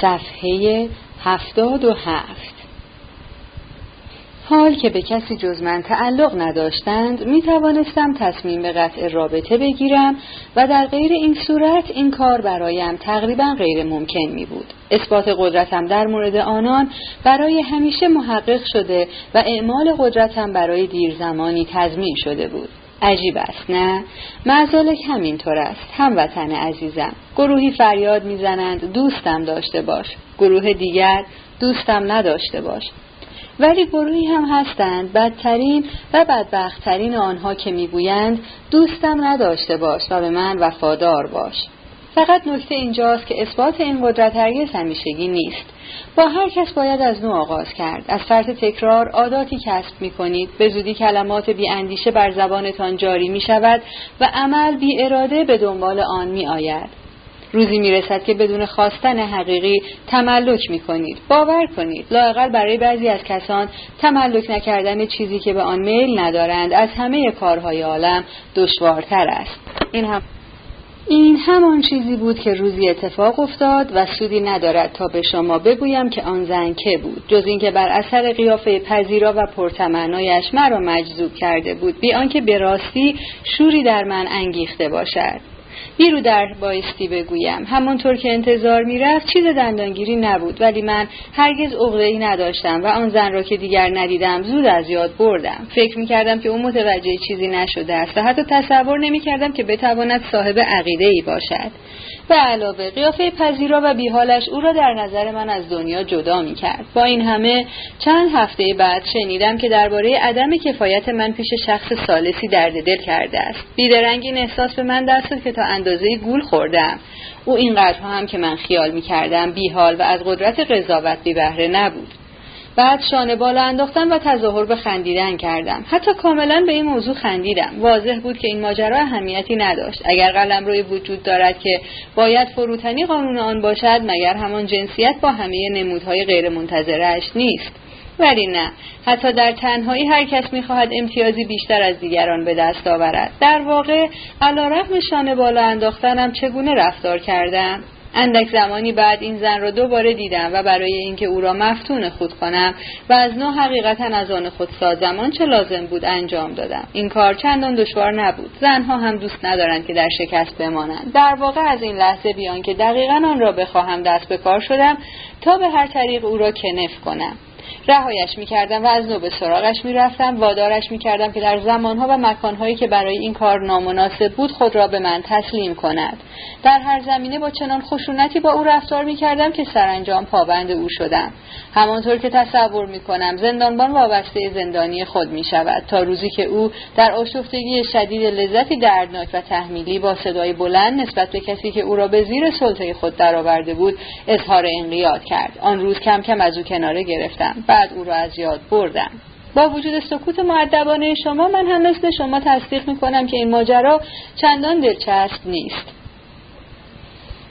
صفحه هفتاد و هفت حال که به کسی جز من تعلق نداشتند می توانستم تصمیم به قطع رابطه بگیرم و در غیر این صورت این کار برایم تقریبا غیر ممکن می بود. اثبات قدرتم در مورد آنان برای همیشه محقق شده و اعمال قدرتم برای دیر زمانی تضمین شده بود. عجیب است نه؟ معزالک همینطور است. هموطن عزیزم. گروهی فریاد می‌زنند دوستم داشته باش. گروه دیگر دوستم نداشته باش. ولی گروهی هم هستند بدترین و بدبختترین آنها که می‌گویند دوستم نداشته باش و به من وفادار باش. فقط نکته اینجاست که اثبات این قدرت هرگز همیشگی نیست. با هر کس باید از نو آغاز کرد. از فرط تکرار عاداتی کسب می کنید به زودی کلمات بی اندیشه بر زبانتان جاری می شود و عمل بی اراده به دنبال آن می آید روزی می‌رسد که بدون خواستن حقیقی تملک می کنید باور کنید. لاقل برای بعضی از کسان تملک نکردن چیزی که به آن میل ندارند از همه کارهای عالم دشوارتر است. این هم این همان چیزی بود که روزی اتفاق افتاد و سودی ندارد تا به شما بگویم که آن زن که بود. جز اینکه بر اثر قیافه پذیرا و پرتمنایش مرا مجذوب کرده بود. بی آنکه به راستی شوری در من انگیخته باشد. بیرو در بایستی بگویم همانطور که انتظار می‌رفت چیز دندانگیری نبود ولی من هرگز ای نداشتم و آن زن را که دیگر ندیدم زود از یاد بردم فکر می‌کردم که او متوجه چیزی نشده است و حتی تصور نمی‌کردم که بتواند صاحب عقیده ای باشد به علاوه قیافه پذیرا و بیحالش او را در نظر من از دنیا جدا می کرد. با این همه چند هفته بعد شنیدم که درباره عدم کفایت من پیش شخص سالسی درد دل کرده است. بیدرنگ این احساس به من دست که تا اندازه گول خوردم. او اینقدرها هم که من خیال می کردم بیحال و از قدرت قضاوت بی بهره نبود. بعد شانه بالا انداختم و تظاهر به خندیدن کردم حتی کاملا به این موضوع خندیدم واضح بود که این ماجرا اهمیتی نداشت اگر قلم روی وجود دارد که باید فروتنی قانون آن باشد مگر همان جنسیت با همه نمودهای غیرمنتظرهاش نیست ولی نه. حتی در تنهایی هر کس می‌خواهد امتیازی بیشتر از دیگران به دست آورد. در واقع علا رقم شانه بالا انداختنم چگونه رفتار کردم؟ اندک زمانی بعد این زن را دوباره دیدم و برای اینکه او را مفتون خود کنم و از نو حقیقتا از آن خود سازم چه لازم بود انجام دادم. این کار چندان دشوار نبود. زنها هم دوست ندارند که در شکست بمانند. در واقع از این لحظه بیان که دقیقا آن را بخواهم دست به کار شدم تا به هر طریق او را کنف کنم. رهایش می‌کردم و از نو به سراغش می‌رفتم. وادارش می‌کردم که در زمانها و مکانهایی که برای این کار نامناسب بود خود را به من تسلیم کند. در هر زمینه با چنان خشونتی با او رفتار می‌کردم که سرانجام پابند او شدم. همانطور که تصور می‌کنم زندانبان وابسته زندانی خود می‌شود. تا روزی که او در آشفتگی شدید لذتی دردناک و تحمیلی با صدای بلند نسبت به کسی که او را به زیر سلطه خود درآورده بود اظهار انقیاد کرد. آن روز کم کم از او کناره گرفتم. بعد او را از یاد بردم. با وجود سکوت معدبانه شما من هم مثل شما تصدیق می‌کنم که این ماجرا چندان دلچسب نیست.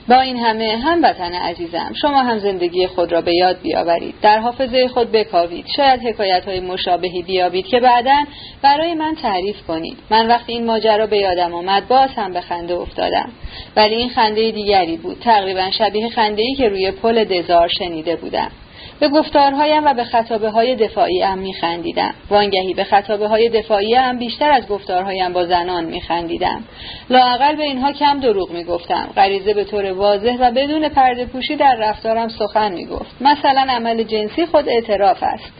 با این همه هم وطن عزیزم شما هم زندگی خود را به یاد بیاورید. در حافظه خود بکاوید. شاید حکایت های مشابهی بیابید که بعدا برای من تعریف کنید. من وقتی این ماجرا به یادم آمد باز هم به خنده افتادم. ولی این خنده دیگری بود. تقریبا شبیه خنده ای که روی پل دزار شنیده بودم. به گفتارهایم و به خطابه های دفاعی میخندیدم. وانگهی به خطابه های دفاعی هم بیشتر از گفتارهایم با زنان میخندیدم. لااقل به اینها کم دروغ می‌گفتم. غریزه به طور واضح و بدون پرده پوشی در رفتارم سخن می‌گفت. مثلا عمل جنسی خود اعتراف است.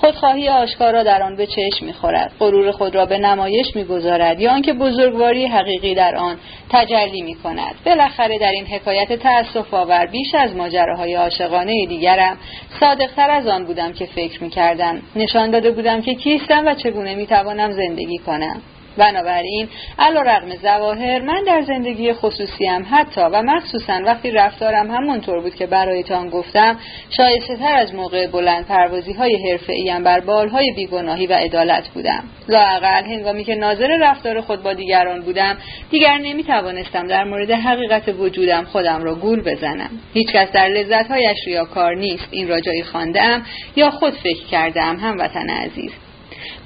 خودخواهی آشکارا در آن به چشم می‌خورد. غرور خود را به نمایش می‌گذارد یا آنکه بزرگواری حقیقی در آن تجلی می‌کند. بالاخره در این حکایت تأسف آور بیش از ماجراهای عاشقانه دیگرم صادقتر از آن بودم که فکر می‌کردم. نشان داده بودم که کیستم و چگونه می‌توانم زندگی کنم. بنابراین علا رقم زواهر من در زندگی خصوصیم حتی و مخصوصا وقتی رفتارم همونطور بود که برایتان گفتم شایسته تر از موقع بلند پروازی های حرفه بر بالهای بیگناهی و عدالت بودم. لااقل هنگامی که ناظر رفتار خود با دیگران بودم دیگر نمی توانستم در مورد حقیقت وجودم خودم را گول بزنم. هیچکس در لذتهایش کار نیست. این را جایی خواندم یا خود فکر کردم هم وطن عزیز.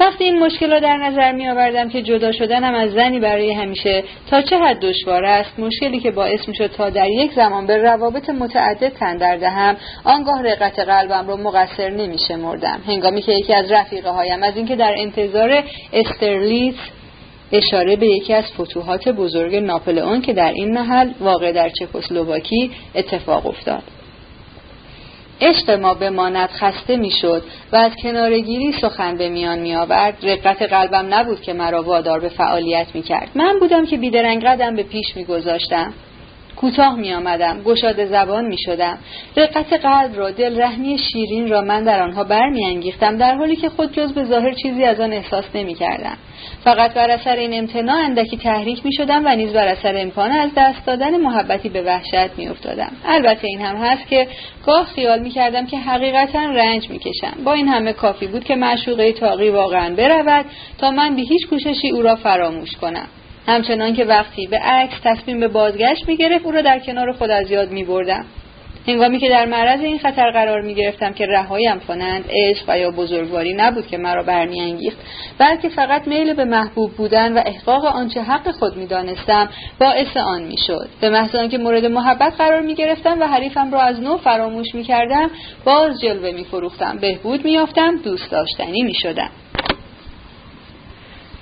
وقتی این مشکل را در نظر می آوردم که جدا شدنم از زنی برای همیشه تا چه حد دشوار است مشکلی که باعث می شد تا در یک زمان به روابط متعدد تن دهم آنگاه رقت قلبم را مقصر نمی شمردم هنگامی که یکی از رفیقه هایم از اینکه در انتظار استرلیس اشاره به یکی از فتوحات بزرگ ناپلئون که در این محل واقع در چکسلواکی اتفاق افتاد. عشق ما بماند خسته می‌شد و از کنارگیری سخن به میان می آورد رقت قلبم نبود که مرا وادار به فعالیت می کرد من بودم که بیدرنگ قدم به پیش می گذاشتم کوتاه می آمدم گشاده زبان می شدم رقت قلب را دل رحمی شیرین را من در آنها برمیانگیختم در حالی که خود جز به ظاهر چیزی از آن احساس نمی کردم فقط بر اثر این امتناع اندکی تحریک می شدم و نیز بر اثر امکان از دست دادن محبتی به وحشت می افتادم. البته این هم هست که گاه خیال می کردم که حقیقتا رنج می کشم. با این همه کافی بود که معشوقه تاقی واقعا برود تا من به هیچ کوششی او را فراموش کنم. همچنان که وقتی به عکس تصمیم به بازگشت می گرفت او را در کنار خود از یاد می بردم. هنگامی که در معرض این خطر قرار می گرفتم که رهایم کنند عشق و یا بزرگواری نبود که مرا برمیانگیخت بلکه فقط میل به محبوب بودن و احقاق آنچه حق خود می دانستم باعث آن می شد به محض که مورد محبت قرار می گرفتم و حریفم را از نو فراموش می کردم باز جلوه می فروختم بهبود می یافتم دوست داشتنی می شدم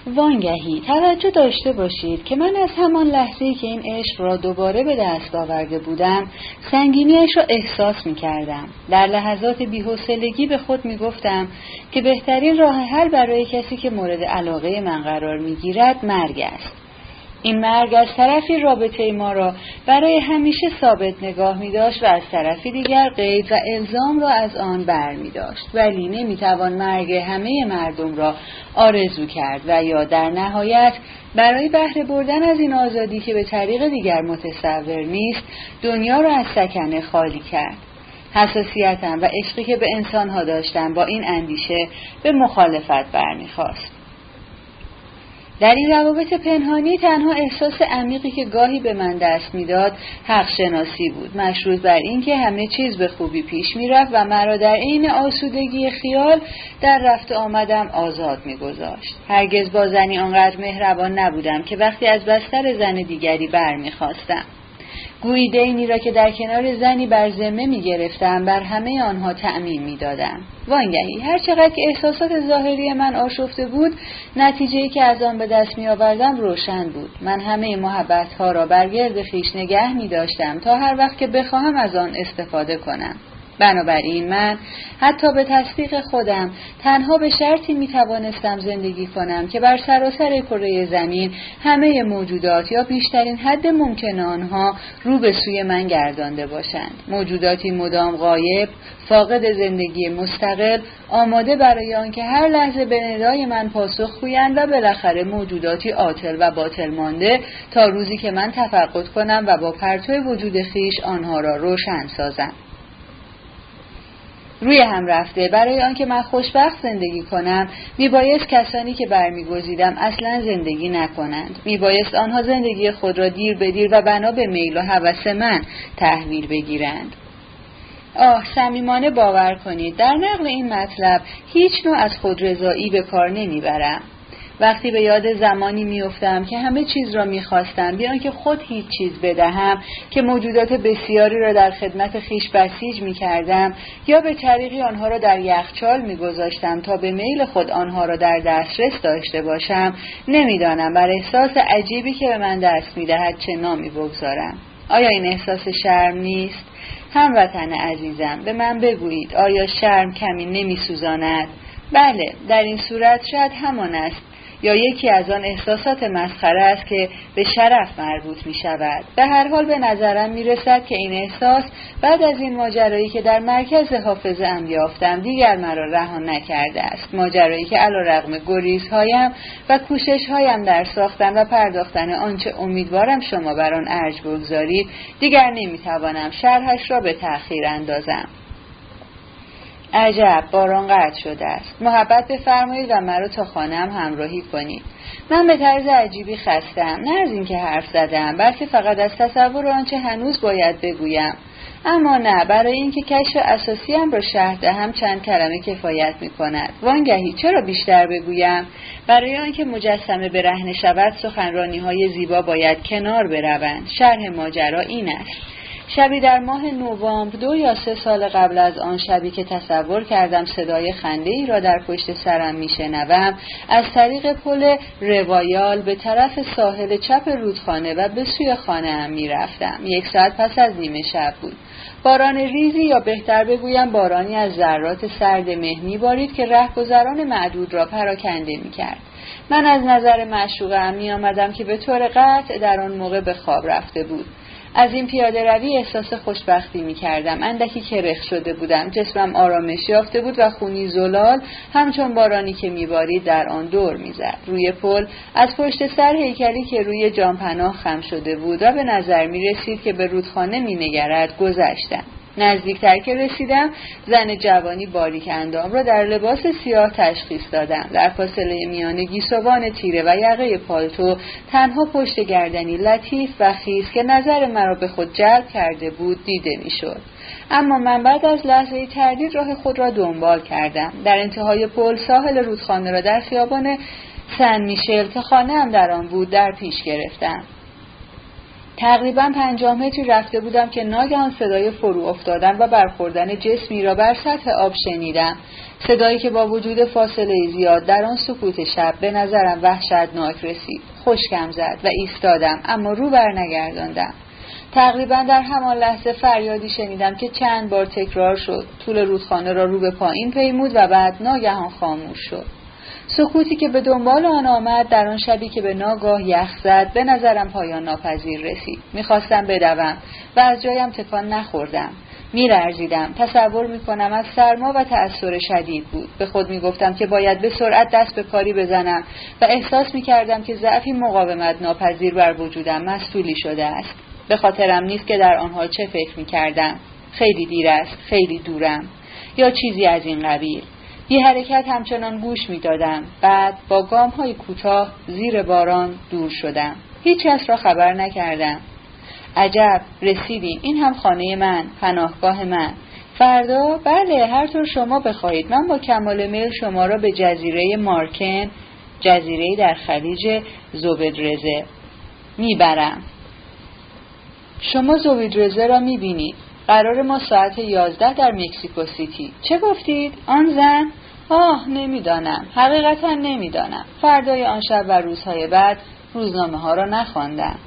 وانگهی توجه داشته باشید که من از همان لحظه که این عشق را دوباره به دست آورده بودم سنگینیش را احساس می کردم. در لحظات بیحسلگی به خود می گفتم که بهترین راه حل برای کسی که مورد علاقه من قرار می گیرد مرگ است. این مرگ از طرفی رابطه ما را برای همیشه ثابت نگاه می داشت و از طرفی دیگر قید و الزام را از آن بر می داشت ولی نمی توان مرگ همه مردم را آرزو کرد و یا در نهایت برای بهره بردن از این آزادی که به طریق دیگر متصور نیست دنیا را از سکنه خالی کرد. حساسیتم و عشقی که به انسانها داشتم با این اندیشه به مخالفت برمیخواست. در این روابط پنهانی تنها احساس عمیقی که گاهی به من دست می‌داد حق شناسی بود. مشروط بر اینکه همه چیز به خوبی پیش می‌رفت و مرا در عین آسودگی خیال در رفت آمدم آزاد میگذاشت. هرگز با زنی آنقدر مهربان نبودم که وقتی از بستر زن دیگری برمیخواستم. گویی دینی را که در کنار زنی بر ذمه می گرفتم بر همه آنها تعمین می دادم. وانگهی هر چقدر که احساسات ظاهری من آشفته بود نتیجه که از آن به دست می آوردم روشن بود من همه محبت ها را بر گرد خیش نگه می داشتم تا هر وقت که بخواهم از آن استفاده کنم بنابراین من حتی به تصدیق خودم تنها به شرطی می توانستم زندگی کنم که بر سراسر کره زمین همه موجودات یا بیشترین حد ممکن آنها رو به سوی من گردانده باشند. موجوداتی مدام غایب فاقد زندگی مستقل آماده برای آنکه هر لحظه به ندای من پاسخ گویند و بالاخره موجوداتی عاطل و باطل مانده تا روزی که من تفقد کنم و با پرتو وجود خیش آنها را روشن سازم. روی هم رفته. برای آنکه من خوشبخت زندگی کنم میبایست کسانی که برمیگزیدم اصلا زندگی نکنند. میبایست آنها زندگی خود را دیر به دیر و بنا به میل و هوس من تحویل بگیرند. آه صمیمانه باور کنید. در نقل این مطلب هیچ نوع از خودرضایی به کار نمی‌برم. وقتی به یاد زمانی میافتم که همه چیز را می‌خواستم بیان که خود هیچ چیز بدهم که موجودات بسیاری را در خدمت خیش بسیج می‌کردم یا به طریقی آنها را در یخچال میگذاشتم تا به میل خود آنها را در دسترس داشته باشم نمی‌دانم بر احساس عجیبی که به من دست می‌دهد چه نامی بگذارم. آیا این احساس شرم نیست؟ هموطن عزیزم به من بگویید آیا شرم کمی نمیسوزاند؟ بله در این صورت شاید همان است. یا یکی از آن احساسات مسخره است که به شرف مربوط می شود به هر حال به نظرم می رسد که این احساس بعد از این ماجرایی که در مرکز حافظه ام یافتم دیگر مرا رها نکرده است. ماجرایی که علا رقم گریزهایم و کوششهایم در ساختن و پرداختن آنچه امیدوارم شما بر آن ارج بگذارید دیگر نمی‌توانم شرحش را به تأخیر اندازم. عجب باران قطع شده است. محبت بفرمایید و مرا تا خانم همراهی کنید. من به طرز عجیبی خستم. نه از اینکه حرف زدم بلکه فقط از تصور آنچه هنوز باید بگویم. اما نه برای اینکه کشف اساسی هم را شهر دهم چند کلمه کفایت می کند وانگهی چرا بیشتر بگویم؟ برای آنکه مجسمه به رهن شود سخنرانی های زیبا باید کنار بروند. شرح ماجرا این است. شبی در ماه نوامبر دو یا سه سال قبل از آن شبی که تصور کردم صدای خنده ای را در پشت سرم میشنوم از طریق پل روایال به طرف ساحل چپ رودخانه و به سوی خانه هم می‌رفتم. یک ساعت پس از نیمه شب بود. باران ریزی یا بهتر بگویم بارانی از ذرات سرد مه بارید که رهگذران معدود را پراکنده می‌کرد. من از نظر معشوقم می آمدم که به طور قطع در آن موقع به خواب رفته بود. از این پیاده روی احساس خوشبختی می کردم اندکی کرخ شده بودم. جسمم آرامش یافته بود و خونی زلال همچون بارانی که میبارید در آن دور می‌زد. روی پل از پشت سر هیکلی که روی جانپناه خم شده بود و به نظر می رسید که به رودخانه می نگرد گذشتم. نزدیکتر که رسیدم زن جوانی باریک اندام را در لباس سیاه تشخیص دادم در فاصله میان گیسوان تیره و یقه پالتو تنها پشت گردنی لطیف و خیز که نظر مرا به خود جلب کرده بود دیده می‌شد. اما من بعد از لحظه تردید راه خود را دنبال کردم. در انتهای پل ساحل رودخانه را در خیابان سن میشل که خانه هم در آن بود در پیش گرفتم. تقریبا پنجاه متری رفته بودم که ناگهان صدای فرو افتادن و برخوردن جسمی را بر سطح آب شنیدم. صدایی که با وجود فاصله زیاد در آن سکوت شب به نظرم وحشتناک رسید. خشکم زد و ایستادم اما رو بر نگرداندم. تقریبا در همان لحظه فریادی شنیدم که چند بار تکرار شد. طول رودخانه را رو به پایین پیمود و بعد ناگهان خاموش شد. سکوتی که به دنبال آن آمد در آن شبی که به ناگاه یخ زد به نظرم پایان ناپذیر رسید. می‌خواستم بدوم و از جایم تکان نخوردم. میلرزیدم. تصور می‌کنم از سرما و تأثیر شدید بود. به خود می‌گفتم که باید به سرعت دست به کاری بزنم و احساس می‌کردم که ضعفی مقاومت ناپذیر بر وجودم مستولی شده است. به خاطرم نیست که در آنها چه فکر می‌کردم. خیلی دیر است. خیلی دورم. یا چیزی از این قبیل. بی حرکت همچنان گوش می دادم. بعد با گام های کوتاه زیر باران دور شدم. هیچ کس را خبر نکردم. عجب رسیدیم این هم خانه من پناهگاه من فردا بله هر طور شما بخواهید من با کمال میل شما را به جزیره مارکن جزیره در خلیج زوبدرزه می‌برم شما زوبدرزه را می‌بینید قرار ما ساعت یازده در مکسیکو سیتی. چه گفتید؟ آن زن؟ آه نمی‌دانم. حقیقتا نمی‌دانم. فردای آن شب و روزهای بعد روزنامه ها را نخواندم.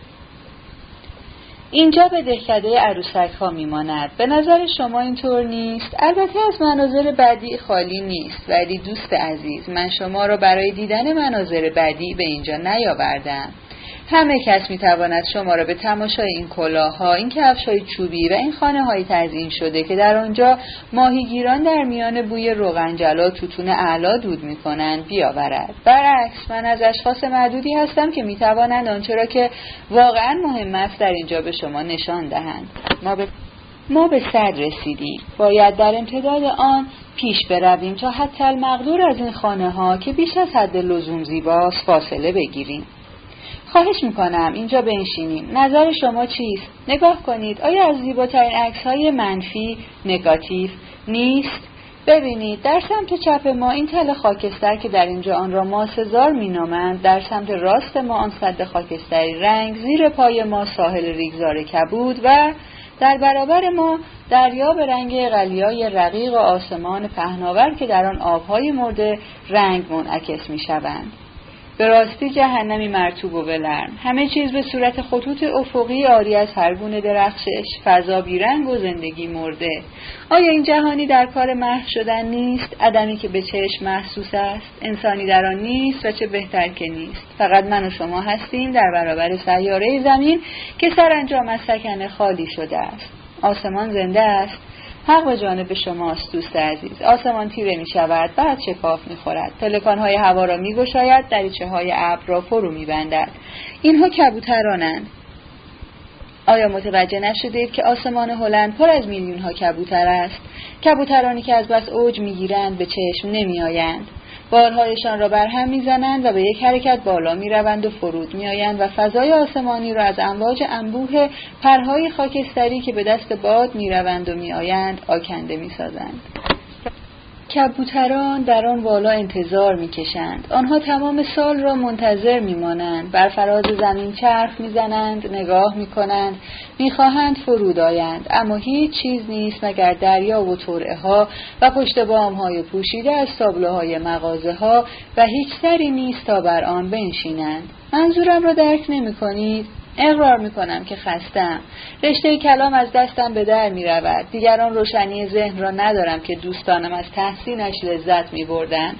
اینجا به دهکده عروسک ها میماند. به نظر شما اینطور نیست؟ البته از مناظر بعدی خالی نیست ولی دوست عزیز من شما را برای دیدن مناظر بعدی به اینجا نیاوردم. همه کس می تواند شما را به تماشای این کلاها این کفش های چوبی و این خانه های تزیین شده که در آنجا ماهیگیران در میان بوی روغنجلا توتون اعلا دود می کنند بیاورد. برعکس من از اشخاص معدودی هستم که می توانند آنچه را که واقعا مهم است در اینجا به شما نشان دهند. ما به ما به صد رسیدیم. باید در امتداد آن پیش برویم تا حتی المقدور از این خانه ها که بیش از حد لزوم زیباست فاصله بگیریم. خواهش می‌کنم اینجا بنشینیم نظر شما چیست؟ نگاه کنید آیا از زیباترین عکس های منفی نگاتیو نیست؟ ببینید در سمت چپ ما این تل خاکستر که در اینجا آن را ماسزار مینامند در سمت راست ما آن صد خاکستری رنگ زیر پای ما ساحل ریگزار کبود و در برابر ما دریا به رنگ قلیای رقیق و آسمان پهناور که در آن آبهای مرده رنگ منعکس می شوند. به راستی جهنمی مرتوب و بلرم همه چیز به صورت خطوط افقی آری از هر گونه درخشش. فضا بیرنگ و زندگی مرده. آیا این جهانی در کار محو شدن نیست؟ عدمی که به چشم محسوس است. انسانی در آن نیست و چه بهتر که نیست. فقط من و شما هستیم در برابر سیاره زمین که سرانجام از سکن خالی شده است. آسمان زنده است. حق به جانب شماست دوست عزیز. آسمان تیره می شود بعد شکاف می خورد. پلکان های هوا را می گشاید دریچه های ابر را فرو می بندد. اینها کبوترانند. آیا متوجه نشدید که آسمان هلند پر از میلیون ها کبوتر است؟ کبوترانی که از بس اوج می‌گیرند به چشم نمیآیند بالهایشان را بر هم می‌زنند و به یک حرکت بالا می‌روند و فرود میآیند و فضای آسمانی را از امواج انبوه پرهای خاکستری که به دست باد می‌روند و میآیند آکنده می‌سازند. کبوتران در آن بالا انتظار می‌کشند. آنها تمام سال را منتظر میمانند. بر فراز زمین چرخ می‌زنند نگاه می‌کنند می‌خواهند فرود آیند. اما هیچ چیز نیست مگر دریا و طرعه ها و پشت بام های پوشیده از تابلوهای مغازه ها و هیچ سری نیست تا بر آن بنشینند. منظورم را درک نمی کنید؟ اقرار می کنم که خستم رشته کلام از دستم به در می رود دیگران روشنی ذهن را ندارم که دوستانم از تحسینش لذت می بردن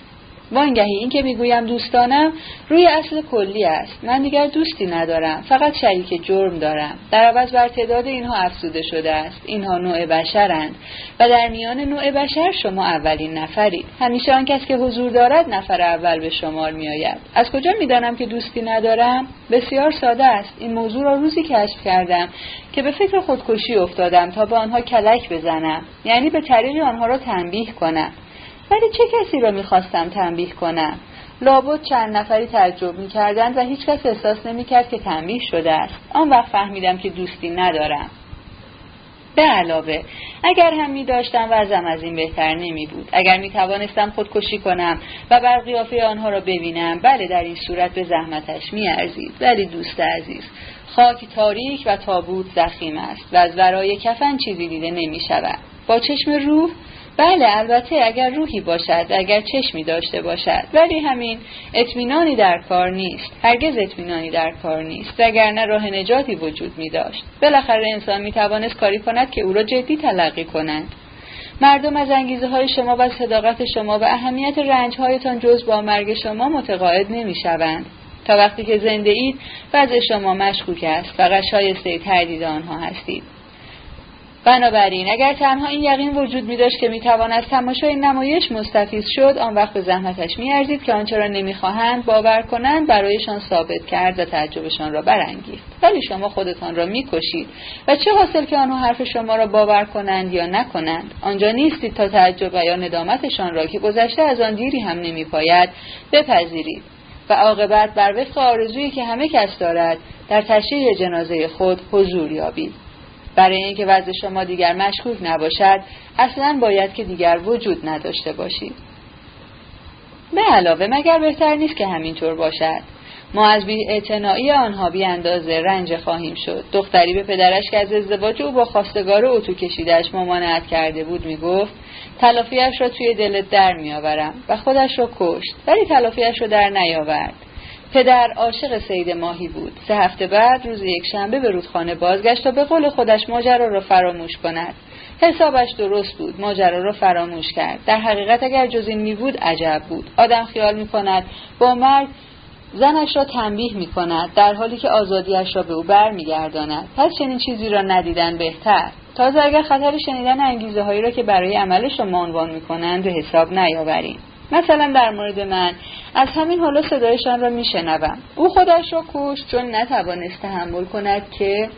وانگهی این که می‌گویم دوستانم روی اصل کلی است. من دیگر دوستی ندارم فقط شریک جرم دارم. در عوض بر تعداد اینها افزوده شده است. اینها نوع بشرند. و در میان نوع بشر شما اولین نفرید. همیشه آن کس که حضور دارد نفر اول به شمار میآید. از کجا می‌دانم که دوستی ندارم؟ بسیار ساده است. این موضوع را روزی کشف کردم که به فکر خودکشی افتادم تا به آنها کلک بزنم. یعنی به طریق آنها را تنبیه کنم. ولی چه کسی را می‌خواستم تنبیه کنم؟ لابد چند نفری تعجب می‌کردند و هیچکس احساس نمی‌کرد که تنبیه شده است. آن وقت فهمیدم که دوستی ندارم. به علاوه اگر هم می داشتم وضعم از این بهتر نمی بود اگر می توانستم خودکشی کنم و بر قیافه آنها را ببینم بله در این صورت به زحمتش می ارزید ولی دوست عزیز خاک تاریک و تابوت زخیم است و از ورای کفن چیزی دیده نمی شود با چشم روح بله البته اگر روحی باشد اگر چشمی داشته باشد. ولی همین اطمینانی در کار نیست. هرگز اطمینانی در کار نیست. وگرنه راه نجاتی وجود می داشت. بالاخره انسان می توانست کاری کند که او را جدی تلقی کنند مردم از انگیزه های شما و صداقت شما و اهمیت رنج هایتان جز با مرگ شما متقاعد نمی شوند. تا وقتی که زنده اید وضع شما مشکوک است و شایسته تردید آنها هستید. بنابراین اگر تنها این یقین وجود می داشت که می توان از تماشای نمایش مستفیض شد آن وقت به زحمتش می ارزید که آنچه را نمی‌خواهند باور کنند برایشان ثابت کرد و تعجبشان را برانگیخت. ولی شما خودتان را می‌کشید. و چه حاصل که آنها حرف شما را باور کنند یا نکنند؟ آنجا نیستید تا تعجب و یا ندامتشان را که گذشته از آن دیری هم نمیپاید بپذیرید. و عاقبت بر وفق آرزویی که همه کس دارد در تشریح جنازه خود حضور یابید. برای اینکه وضع شما دیگر مشکوک نباشد اصلا باید که دیگر وجود نداشته باشید. به علاوه مگر بهتر نیست که همینطور باشد؟ ما از بی آنها بی اندازه رنج خواهیم شد. دختری به پدرش که از ازدواج او با خواستگار اتو کشیدش ممانعت کرده بود می‌گفت تلافیش را توی دلت در میآورم و خودش را کشت ولی تلافیش را در نیاورد. پدر عاشق سید ماهی بود. سه هفته بعد روز یک شنبه به رودخانه بازگشت تا به قول خودش ماجرا را فراموش کند. حسابش درست بود ماجرا را فراموش کرد. در حقیقت اگر جز این می بود عجب بود. آدم خیال می کند با مرگ زنش را تنبیه می کند در حالی که آزادیش را به او برمیگرداند. پس چنین چیزی را ندیدن بهتر. تازه اگر خطر شنیدن انگیزه هایی را که برای عملش را عنوان می کنند به حساب نیاوریم. مثلا در مورد من از همین حالا صدایشان را میشنوم. او خودش را کشت چون نتوانست تحمل کند که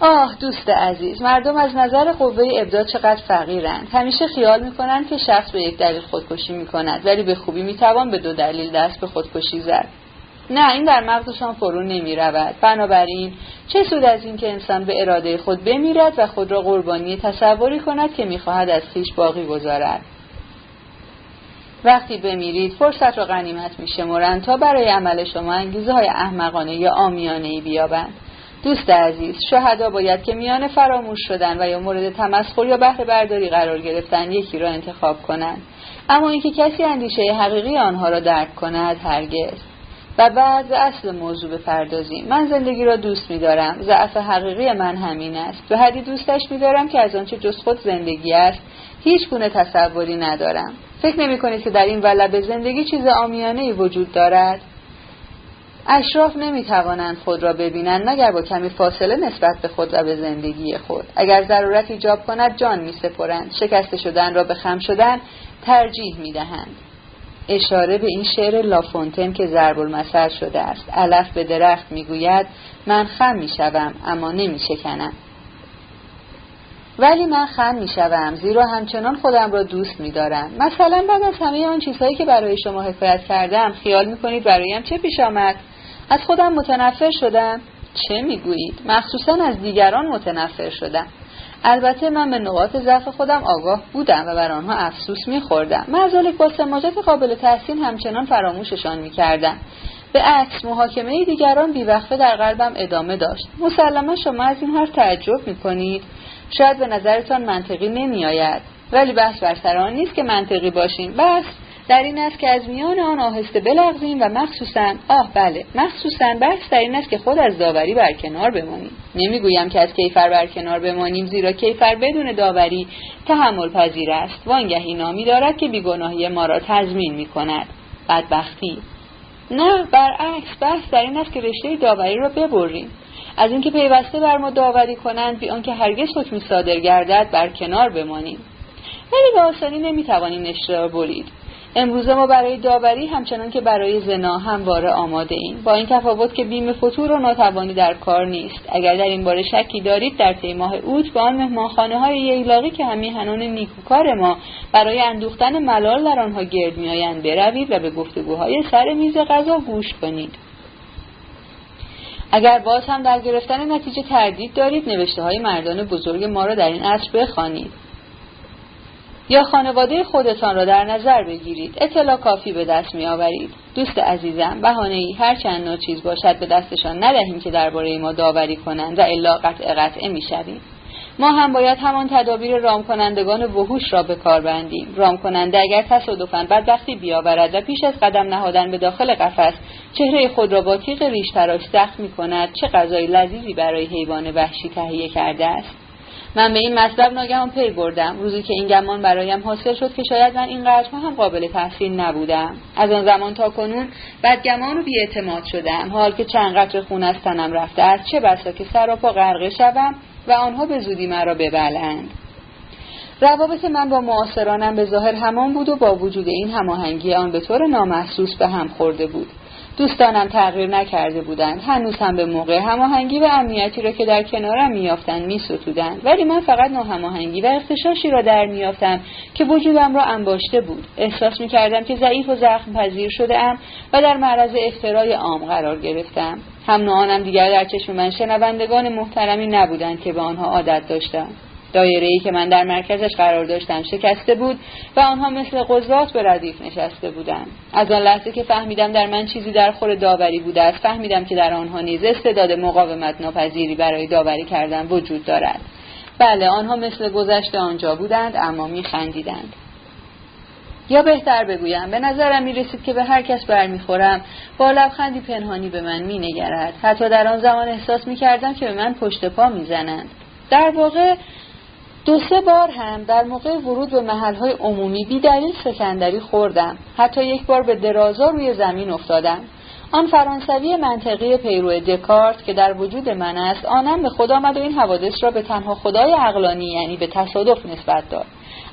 آه دوست عزیز مردم از نظر قوه ابداع چقدر فقیرند. همیشه خیال می‌کنند که شخص به یک دلیل خودکشی می‌کند ولی به خوبی می‌توان به دو دلیل دست به خودکشی زد. نه این در مغزشان فرو نمی رود بنابراین چه سود از اینکه انسان به اراده خود بمیرد و خود را قربانی تصوری کند که می‌خواهد از خیش باقی گذارد. وقتی بمیرید فرصت را غنیمت میشمرند تا برای عمل شما انگیزه های احمقانه یا آمیانه ای بیابند. دوست عزیز شهدا باید که میان فراموش شدن و یا مورد تمسخر یا بهره برداری قرار گرفتن یکی را انتخاب کنند. اما اینکه کسی اندیشه حقیقی آنها را درک کند هرگز. و بعد به اصل موضوع بپردازیم. من زندگی را دوست میدارم. ضعف حقیقی من همین است. به حدی دوستش میدارم که از آنچه جز خود زندگی است هیچ گونه تصوری ندارم. فکر نمی کنید که در این ولب زندگی چیز آمیانه ای وجود دارد؟ اشراف نمی توانند خود را ببینند مگر با کمی فاصله نسبت به خود و به زندگی خود. اگر ضرورت ایجاب کند جان می سپرند شکست شدن را به خم شدن ترجیح می دهند اشاره به این شعر لافونتن که ضرب المثل شده است. علف به درخت می‌گوید من خم می‌شوم اما نمیشکنم. ولی من خم می شوم زیرا همچنان خودم را دوست می دارم مثلا بعد از همه آن چیزهایی که برای شما حکایت کردم خیال می کنید برایم چه پیش آمد؟ از خودم متنفر شدم؟ چه می گویید مخصوصا از دیگران متنفر شدم. البته من به نقاط ضعف خودم آگاه بودم و بر آنها افسوس میخوردم. مزالک با سماجت قابل تحسین همچنان فراموششان می‌کردم. به عکس محاکمه دیگران بیوقفه در قلبم ادامه داشت. مسلما شما از این حرف تعجب می‌کنید. شاید به نظرتان منطقی نمیآید. ولی بحث بر سر آن نیست که منطقی باشیم. بس در این است که از میان آن آهسته بلغزیم و مخصوصا آه بله مخصوصا بحث در این است که خود از داوری برکنار بمانیم. نمی‌گویم که از کیفر برکنار بمانیم زیرا کیفر بدون داوری تحمل پذیر است. وانگهی نامی دارد که بیگناهی ما را تضمین می کند بدبختی. نه برعکس بحث در این است که رشته داوری را ببریم. از اینکه پیوسته بر ما داوری کنند بی آنکه هرگز حکمی صادر گردد بر کنار بمانیم. ولی به آسانی نمی‌توانیم را برید. امروزه ما برای داوری همچنان که برای زنا همواره آماده ایم. با این تفاوت که بیم فتور و ناتوانی در کار نیست. اگر در این باره شکی دارید در طی ماه اوت به آن مهمانخانه های ییلاقی که همیهنان نیکوکار ما برای اندوختن ملال در آنها گرد میآیند بروید و به گفتگوهای سر میز غذا گوش کنید. اگر باز هم در گرفتن نتیجه تردید دارید نوشته های مردان بزرگ ما را در این عصر بخوانید. یا خانواده خودتان را در نظر بگیرید. اطلاع کافی به دست می آورید دوست عزیزم بهانه ای هر چند چیز باشد به دستشان ندهیم که درباره ما داوری کنند و الا قطع قطعه می شویم. ما هم باید همان تدابیر رام کنندگان وحوش را به کار بندیم. رام کننده اگر تصادفا بدبختی بیاورد و پیش از قدم نهادن به داخل قفس چهره خود را با تیغ ریش تراش زخم می کند چه غذای لذیذی برای حیوان وحشی تهیه کرده است. من به این مطلب ناگهان پی بردم. روزی که این گمان برایم حاصل شد که شاید من اینقدرها هم قابل تحسین نبودم. از آن زمان تا کنون بدگمان و بیاعتماد شدم. حال که چند قطر خون از تنم رفته است چه بسا که سراپا غرقه شوم. و آنها به زودی مرا ببلند. روابط من با معاصرانم به ظاهر همان بود و با وجود این هماهنگی آن به طور نامحسوس به هم خورده بود. دوستانم تغییر نکرده بودند. هنوز هم به موقع هماهنگی و امنیتی را که در کنارم میافتند میستودند. ولی من فقط ناهماهنگی و اختشاشی را در میافتم که وجودم را انباشته بود. احساس می‌کردم که ضعیف و زخم پذیر شده ام و در معرض افترای عام قرار گرفتم. هم نوعانم دیگر در چشم من شنوندگان محترمی نبودند که به آنها عادت داشتم. دایره ای که من در مرکزش قرار داشتم شکسته بود و آنها مثل قضات به ردیف نشسته بودند از آن لحظه که فهمیدم در من چیزی در خور داوری بوده است فهمیدم که در آنها نیز استعداد مقاومت ناپذیری برای داوری کردن وجود دارد بله آنها مثل گذشته آنجا بودند اما میخندیدند یا بهتر بگویم به نظرم می رسید که به هر کس برمیخورم با لبخندی پنهانی به من می نگرد. حتی در آن زمان احساس می کردم که به من پشت پا می زنند. در واقع دو سه بار هم در موقع ورود به محلهای عمومی بی دلیل سکندری خوردم. حتی یک بار به درازا روی زمین افتادم. آن فرانسوی منطقی پیرو دکارت که در وجود من است آنم به خود آمد و این حوادث را به تنها خدای عقلانی یعنی به تصادف نسبت داد.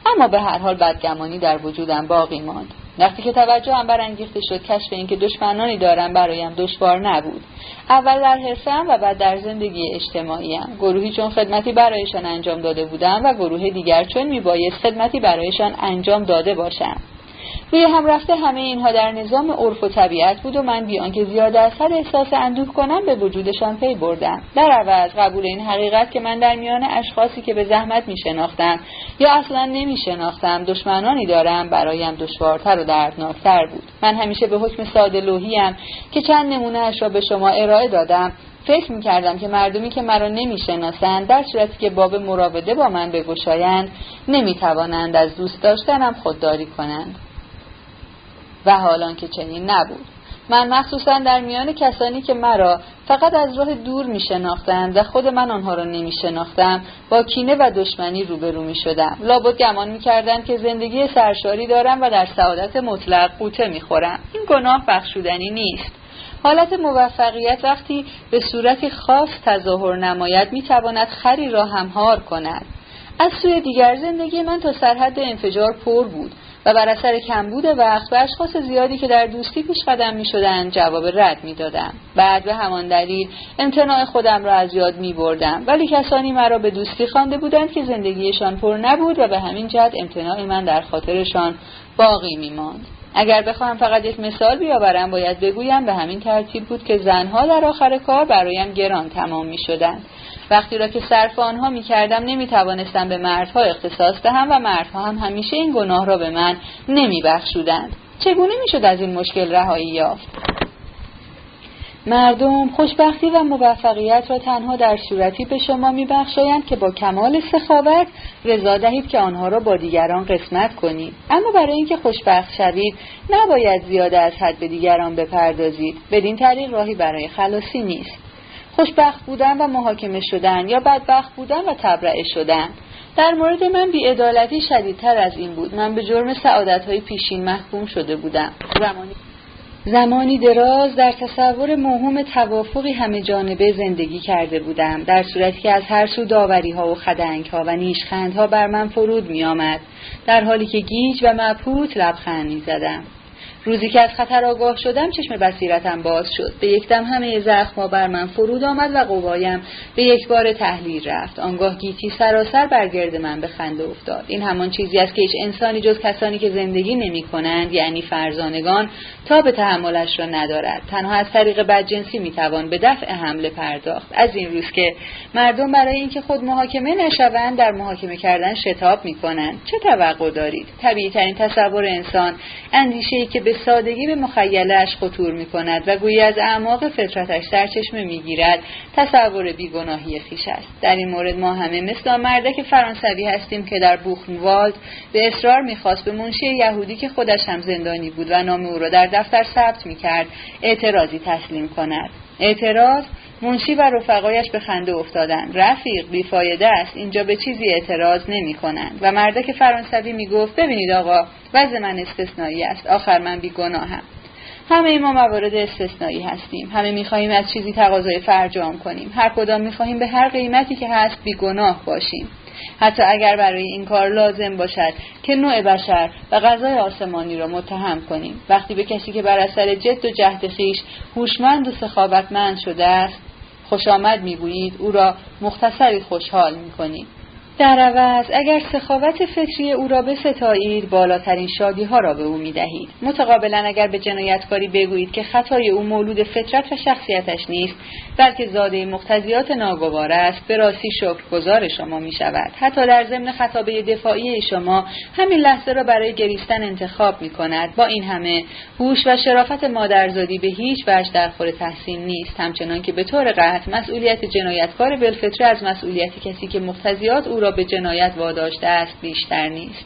اما به هر حال بدگمانی در وجودم باقی ماند. وقتی که توجه هم برانگیخته شد کشف اینکه دشمنانی دارم برایم دشوار نبود. اول در حرفم و بعد در زندگی اجتماعیم. گروهی چون خدمتی برایشان انجام داده بودم و گروه دیگر چون میبایست خدمتی برایشان انجام داده باشم. روی هم رفته همه اینها در نظام عرف و طبیعت بود و من بی آنکه زیاد از حد احساس اندوه کنم به وجودشان پی بردم. در عوض قبول این حقیقت که من در میان اشخاصی که به زحمت می شناختم یا اصلا نمی شناختم دشمنانی دارم برایم دشوارتر و دردناکتر بود. من همیشه به حکم ساده لوحیم که چند نمونه اش را به شما ارائه دادم. فکر می کردم که مردمی که مرا نمی شناسند در صورتی که باب مراوده با من بگشایند نمی توانند از دوست داشتنم خودداری کنند. و حالان که چنین نبود. من مخصوصا در میان کسانی که مرا فقط از راه دور می شناختند و خود من آنها را نمی شناختم با کینه و دشمنی روبرو می شدم لابد گمان می که زندگی سرشاری دارم و در سعادت مطلق قوطه می خورم این گناه بخشودنی نیست. حالت موفقیت وقتی به صورتی خاص تظاهر نماید می تواند خری را همهار کند. از سوی دیگر زندگی من تا سرحد انفجار پر بود و بر اثر کمبود وقت به اشخاص زیادی که در دوستی پیش قدم می شدن جواب رد می دادم. بعد به همان دلیل امتناع خودم را از یاد می بردم ولی کسانی مرا به دوستی خوانده بودند که زندگیشان پر نبود و به همین جهت امتناع من در خاطرشان باقی می ماند. اگر بخواهم فقط یک مثال بیاورم باید بگویم به همین ترتیب بود که زنها در آخر کار برایم گران تمام می شدند. وقتی را که صرف آنها می کردم نمی توانستم به مردها اختصاص دهم و مردها هم همیشه این گناه را به من نمی بخشودند. چگونه می شد از این مشکل رهایی یافت؟ مردم خوشبختی و موفقیت را تنها در صورتی به شما میبخشایند که با کمال سخاوت رضا دهید که آنها را با دیگران قسمت کنید اما برای اینکه خوشبخت شوید نباید زیاده از حد به دیگران بپردازید بدین طریق راهی برای خلاصی نیست خوشبخت بودن و محاکمه شدن یا بدبخت بودن و تبرعه شدن. در مورد من بیعدالتی شدیدتر از این بود. من به جرم سعادتهای پیشین محکوم شده بودم. زمانی زمانی دراز در تصور موهوم توافقی همه جانبه زندگی کرده بودم. در صورتی که از هر سو داوری ها و خدنگ ها و نیشخند ها بر من فرود می آمد در حالی که گیج و مبهوت لبخند می زدم. روزی که از خطر آگاه شدم چشم بصیرتم باز شد. به یکدم همه زخمها بر من فرود آمد و قوایم به یک بار تحلیل رفت. آنگاه گیتی سراسر بر گرد من به خنده افتاد. این همان چیزی است که هیچ انسانی جز کسانی که زندگی نمی کنند یعنی فرزانگان تا به تحملش را ندارد. تنها از طریق بدجنسی می‌توان به دفع حمله پرداخت. از این روز که مردم برای اینکه خود محاکمه نشوند در محاکمه کردن شتاب می‌کنند چه توقع دارید؟ طبیعی ترین تصور انسان اندیشه ای که به سادگی به مخیلش خطور می کند و گویی از اعماق فطرتش سرچشمه می گیرد تصور بیگناهی خیش است. در این مورد ما همه مثل مردک فرانسوی هستیم که در بوخنوالد به اصرار می‌خواست به منشی یهودی که خودش هم زندانی بود و نام او را در دفتر ثبت می‌کرد اعتراضی تسلیم کند. اعتراض منشی و رفقایش به خنده افتادند رفیق بیفایده است. اینجا به چیزی اعتراض نمی کنند و مردک فرانسوی می گفت ببینید آقا وضع من استثنایی است. آخر من بیگناهم. همه ما موارد استثنایی هستیم. همه می‌خواهیم از چیزی تقاضای فرجام کنیم. هر کدام می‌خواهیم به هر قیمتی که هست بیگناه باشیم. حتی اگر برای این کار لازم باشد که نوع بشر و غذای آسمانی را متهم کنیم. وقتی به کسی که بر اثر جد و جهد خیش هوشمند و سخاوتمند شده است خوش آمد می‌گویید او را مختصری خوشحال می‌کنید در عوض اگر سخاوت فکری او را بستایید بالاترین شادی ها را به او می دهید. متقابلا اگر به جنایتکاری بگویید که خطای او مولود فطرت و شخصیتش نیست بلکه زاده مقتضیات ناگوار است به راستی شکرگزار شما می شود حتی در ضمن خطابه دفاعی شما همین لحظه را برای گریستن انتخاب می کند با این همه هوش و شرافت مادرزادی به هیچ وجه در خور تحسین نیست. همچنان که به طور قطع مسئولیت جنایتکار بالفطره از مسئولیت کسی که مقتضیات او را به جنایت واداشته است بیشتر نیست.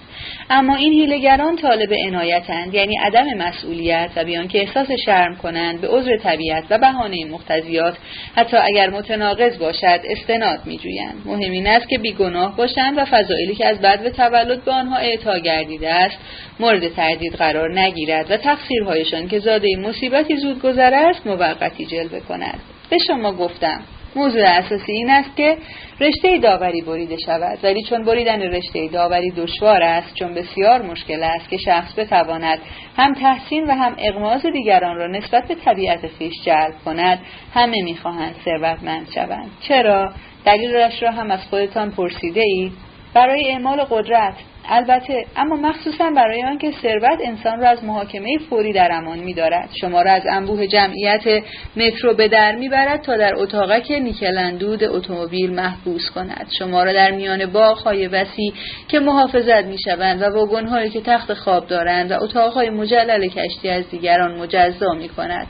اما این هیلگران طالب عنایتند یعنی عدم مسئولیت و بیان که احساس شرم کنند به عذر طبیعت و بهانه مقتضیات حتی اگر متناقض باشد استناد میجویند. مهم این است که بیگناه باشند و فضائلی که از بد تولد به آنها اعطا گردیده است مورد تردید قرار نگیرد و تقصیرهایشان که زاده مصیبتی زود گذر است موقتی جلوه کند. به شما گفتم. موضوع اساسی این است که رشته داوری بریده شود. ولی چون بریدن رشته داوری دشوار است چون بسیار مشکل است که شخص بتواند هم تحسین و هم اغماز دیگران را نسبت به طبیعت خویش جلب کند همه می‌خواهند ثروتمند شوند. چرا؟ دلیلش را هم از خودتان پرسیده اید برای اعمال قدرت البته اما مخصوصا برای آنکه ثروت انسان را از محاکمه فوری در امان میدارد. شما را از انبوه جمعیت مترو به در می‌برد تا در اتاقک نیکلندود اتومبیل محبوس کند. شما را در میان باغهای وسیع که محافظت می‌شوند و واگنهایی که تخت خواب دارند و اتاقهای مجلل کشتی از دیگران مجزا می‌کند.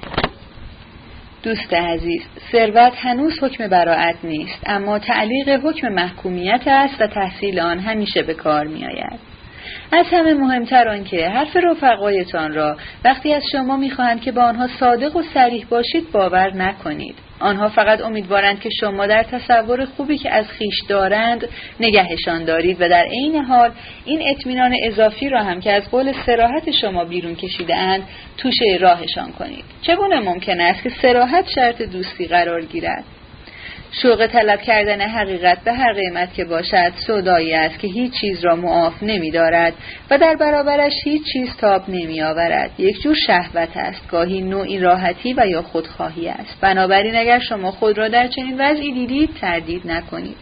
دوست عزیز ثروت هنوز حکم براعت نیست اما تعلیق حکم محکومیت است و تحصیل آن همیشه به کار می آید. از همه مهمتر آنکه حرف رفقایتان را وقتی از شما می‌خواهند که با آنها صادق و سریح باشید باور نکنید. آنها فقط امیدوارند که شما در تصور خوبی که از خیش دارند نگهشان دارید و در عین حال این اطمینان اضافی را هم که از قول سراحت شما بیرون کشیده اند توشه راهشان کنید. چگونه ممکن است که سراحت شرط دوستی قرار گیرد؟ شوق طلب کردن حقیقت به هر قیمت که باشد سودایی است که هیچ چیز را معاف نمی دارد و در برابرش هیچ چیز تاب نمی آورد یک جور شهوت است. گاهی نوعی راحتی و یا خودخواهی است. بنابراین اگر شما خود را در چنین وضعی دیدید تردید نکنید.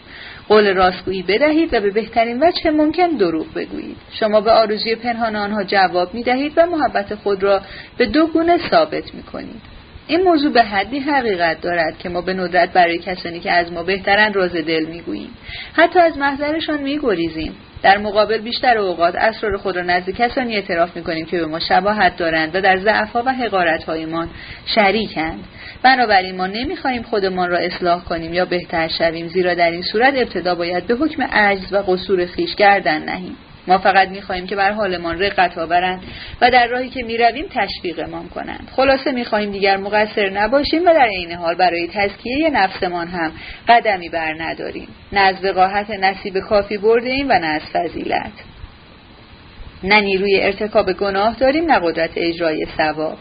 قول راستگویی بدهید و به بهترین وجه ممکن دروغ بگویید. شما به آرزوی پنهان آنها جواب می دهید و محبت خود را به دو گونه ثابت می کنید این موضوع به حدی حقیقت دارد که ما به ندرت برای کسانی که از ما بهترن راز دل می‌گوییم. حتی از محضرشان میگریزیم. در مقابل بیشتر اوقات اسرار خود را نزد کسانی اعتراف می‌کنیم که به ما شباهت دارند و در ضعفها و حقارتهایمان شریکند. بنابراین ما نمی‌خواهیم خودمان را اصلاح کنیم یا بهتر شویم زیرا در این صورت ابتدا باید به حکم عجز و قصور خیش گردن نهیم. ما فقط می‌خواهیم که بر حالمان رقت آورند و در راهی که می‌رویم تشویقمان کنند. خلاصه می‌خواهیم دیگر مقصر نباشیم و در عین حال برای تزکیه نفسمان هم قدمی بر نداریم. نه از وقاحت نصیب کافی برده ایم و نه از فضیلت. نه نیروی ارتکاب گناه داریم نه قدرت اجرای ثواب.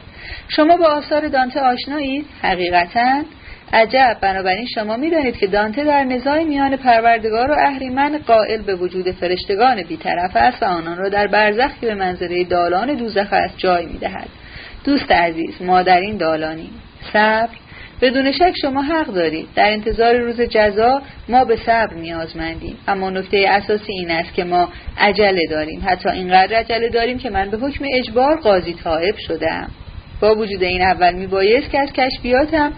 شما با آثار دانته آشنایید. حقیقتا عجب. بنابراین شما می‌دانید که دانته در نزاع میان پروردگار و اهریمن قائل به وجود فرشتگان بیطرف است و آنان را در برزخ به منظره دالان دوزخ است جای می‌دهد. دوست عزیز ما در این دالانی صبر. بدون شک شما حق دارید. در انتظار روز جزا ما به صبر نیازمندیم. اما نکته اساسی این است که ما عجله داریم. حتی اینقدر عجله داریم که من به حکم اجبار قاضی طائب شدم با وجود این اول میبایست که از کشفیاتم